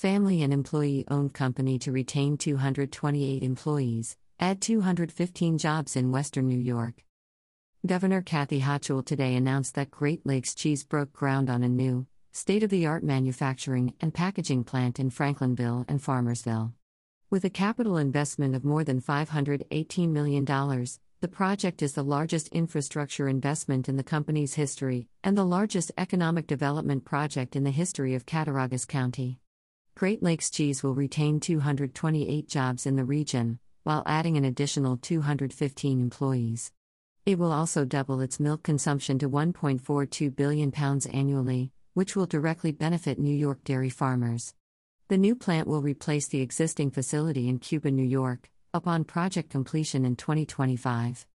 family and employee owned company to retain 228 employees, add 215 jobs in Western New York. Governor Kathy Hochul today announced that Great Lakes Cheese broke ground on a new, state of the art manufacturing and packaging plant in Franklinville and Farmersville. With a capital investment of more than $518 million, the project is the largest infrastructure investment in the company's history and the largest economic development project in the history of Cattaraugus County. Great Lakes Cheese will retain 228 jobs in the region, while adding an additional 215 employees. It will also double its milk consumption to 1.42 billion pounds annually, which will directly benefit New York dairy farmers. The new plant will replace the existing facility in Cuba, New York, upon project completion in 2025.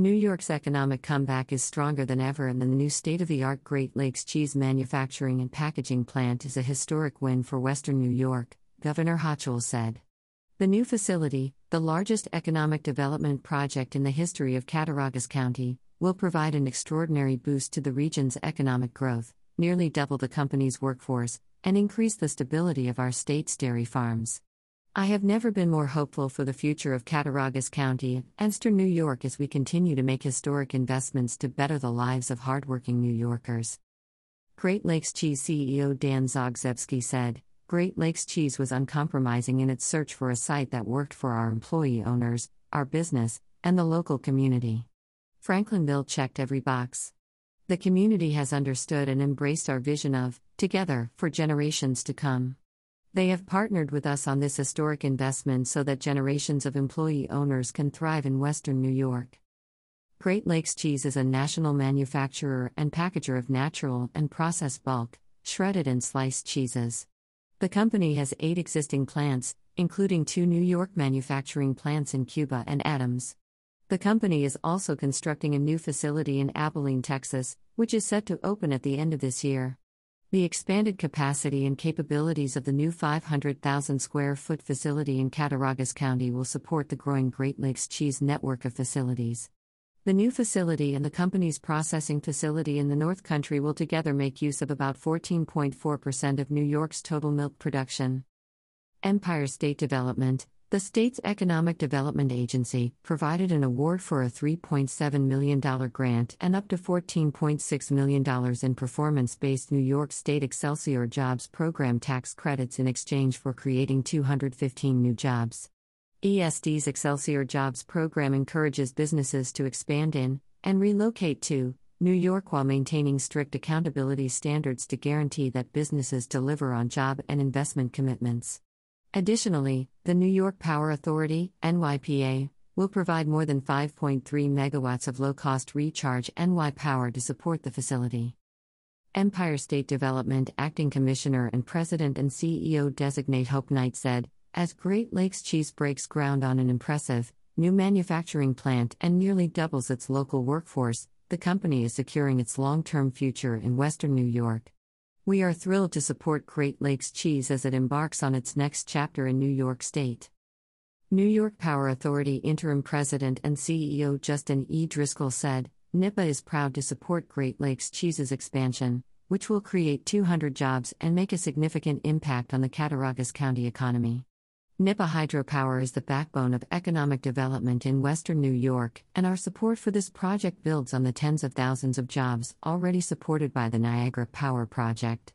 New York's economic comeback is stronger than ever, and the new state of the art Great Lakes cheese manufacturing and packaging plant is a historic win for Western New York, Governor Hochul said. The new facility, the largest economic development project in the history of Cattaraugus County, will provide an extraordinary boost to the region's economic growth, nearly double the company's workforce, and increase the stability of our state's dairy farms. I have never been more hopeful for the future of Cattaraugus County and Eastern New York as we continue to make historic investments to better the lives of hardworking New Yorkers. Great Lakes Cheese CEO Dan Zagzebski said, Great Lakes Cheese was uncompromising in its search for a site that worked for our employee owners, our business, and the local community. Franklinville checked every box. The community has understood and embraced our vision of, together, for generations to come. They have partnered with us on this historic investment so that generations of employee owners can thrive in Western New York. Great Lakes Cheese is a national manufacturer and packager of natural and processed bulk, shredded and sliced cheeses. The company has eight existing plants, including two New York manufacturing plants in Cuba and Adams. The company is also constructing a new facility in Abilene, Texas, which is set to open at the end of this year. The expanded capacity and capabilities of the new 500,000 square foot facility in Cattaraugus County will support the growing Great Lakes cheese network of facilities. The new facility and the company's processing facility in the North Country will together make use of about 14.4% of New York's total milk production. Empire State Development, the state's economic development agency, provided an award for a $3.7 million grant and up to $14.6 million in performance based New York State Excelsior Jobs Program tax credits in exchange for creating 215 new jobs. ESD's Excelsior Jobs program encourages businesses to expand in and relocate to New York while maintaining strict accountability standards to guarantee that businesses deliver on job and investment commitments. Additionally, the New York Power Authority, NYPA, will provide more than 5.3 megawatts of low cost recharge NY power to support the facility. Empire State Development Acting Commissioner and President and CEO designate Hope Knight said, as Great Lakes Cheese breaks ground on an impressive, new manufacturing plant and nearly doubles its local workforce, the company is securing its long term future in Western New York. We are thrilled to support Great Lakes Cheese as it embarks on its next chapter in New York State. New York Power Authority Interim President and CEO Justin E. Driscoll said NYPA is proud to support Great Lakes Cheese's expansion, which will create 200 jobs and make a significant impact on the Cattaraugus County economy. NYPA hydropower is the backbone of economic development in western New York, and our support for this project builds on the tens of thousands of jobs already supported by the Niagara Power Project.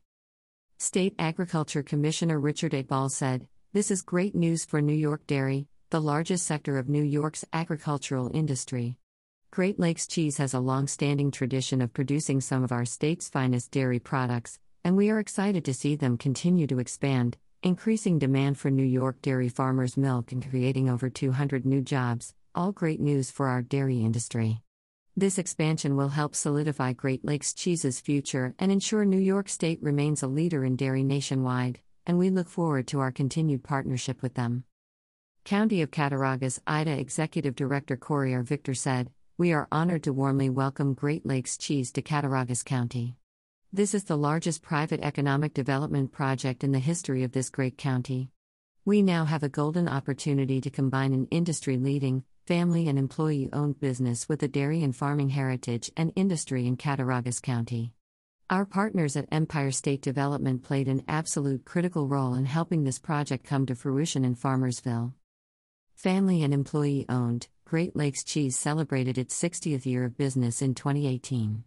State Agriculture Commissioner Richard A. Ball said, This is great news for New York dairy, the largest sector of New York's agricultural industry. Great Lakes Cheese has a long standing tradition of producing some of our state's finest dairy products, and we are excited to see them continue to expand, increasing demand for New York dairy farmers' milk and creating over 200 new jobs, all great news for our dairy industry. This expansion will help solidify Great Lakes Cheese's future and ensure New York State remains a leader in dairy nationwide, and we look forward to our continued partnership with them. County of Cattaraugus IDA Executive Director Corey R. Wiktor said, We are honored to warmly welcome Great Lakes Cheese to Cattaraugus County. This is the largest private economic development project in the history of this great county. We now have a golden opportunity to combine an industry leading, family and employee owned business with a dairy and farming heritage and industry in Cattaraugus County. Our partners at Empire State Development played an absolute critical role in helping this project come to fruition in Farmersville. Family and employee owned, Great Lakes Cheese celebrated its 60th year of business in 2018.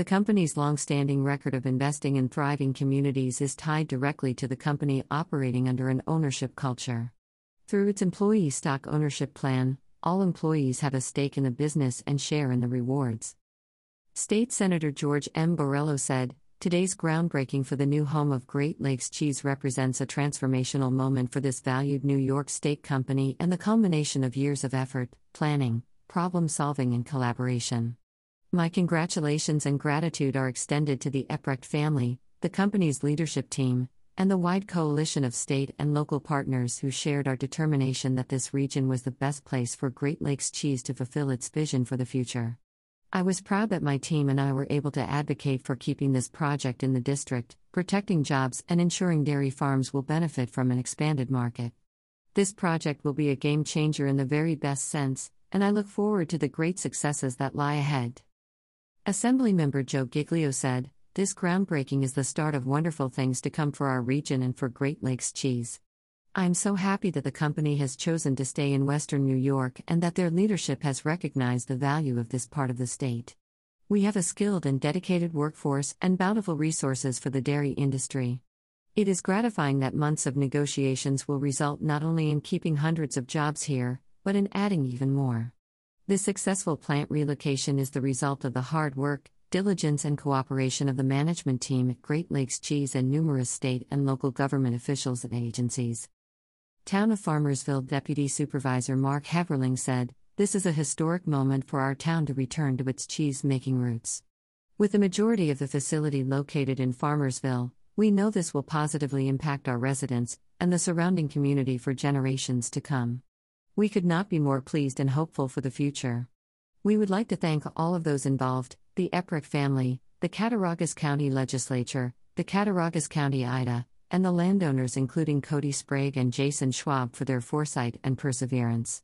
The company's long-standing record of investing in thriving communities is tied directly to the company operating under an ownership culture. Through its employee stock ownership plan, all employees have a stake in the business and share in the rewards. State Senator George M. Borrello said, Today's groundbreaking for the new home of Great Lakes Cheese represents a transformational moment for this valued New York State company and the culmination of years of effort, planning, problem solving, and collaboration. My congratulations and gratitude are extended to the Epprecht family, the company's leadership team, and the wide coalition of state and local partners who shared our determination that this region was the best place for Great Lakes cheese to fulfill its vision for the future. I was proud that my team and I were able to advocate for keeping this project in the district, protecting jobs, and ensuring dairy farms will benefit from an expanded market. This project will be a game changer in the very best sense, and I look forward to the great successes that lie ahead. Assemblymember Joe Giglio said, This groundbreaking is the start of wonderful things to come for our region and for Great Lakes cheese. I'm so happy that the company has chosen to stay in Western New York and that their leadership has recognized the value of this part of the state. We have a skilled and dedicated workforce and bountiful resources for the dairy industry. It is gratifying that months of negotiations will result not only in keeping hundreds of jobs here, but in adding even more. This successful plant relocation is the result of the hard work, diligence, and cooperation of the management team at Great Lakes Cheese and numerous state and local government officials and agencies. Town of Farmersville Deputy Supervisor Mark Heverling said, This is a historic moment for our town to return to its cheese making roots. With the majority of the facility located in Farmersville, we know this will positively impact our residents and the surrounding community for generations to come. We could not be more pleased and hopeful for the future. We would like to thank all of those involved the Epprecht family, the Cattaraugus County Legislature, the Cattaraugus County IDA, and the landowners, including Cody Sprague and Jason Schwab, for their foresight and perseverance.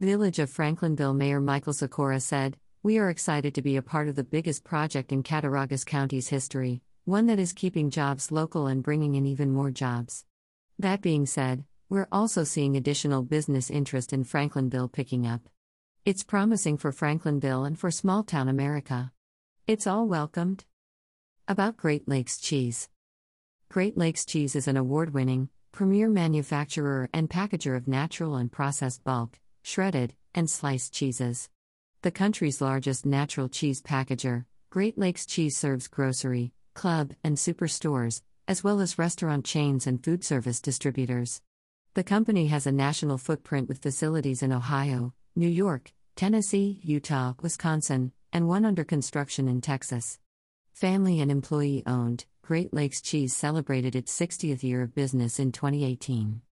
Village of Franklinville Mayor Michael Sikora said, We are excited to be a part of the biggest project in Cattaraugus County's history, one that is keeping jobs local and bringing in even more jobs. That being said, we're also seeing additional business interest in Franklinville picking up. It's promising for Franklinville and for small town America. It's all welcomed. About Great Lakes cheese. Great Lakes Cheese is an award winning, premier manufacturer and packager of natural and processed bulk, shredded, and sliced cheeses. The country's largest natural cheese packager, Great Lakes Cheese serves grocery, club, and superstores, as well as restaurant chains and food service distributors. The company has a national footprint with facilities in Ohio, New York, Tennessee, Utah, Wisconsin, and one under construction in Texas. Family and employee owned, Great Lakes Cheese celebrated its 60th year of business in 2018.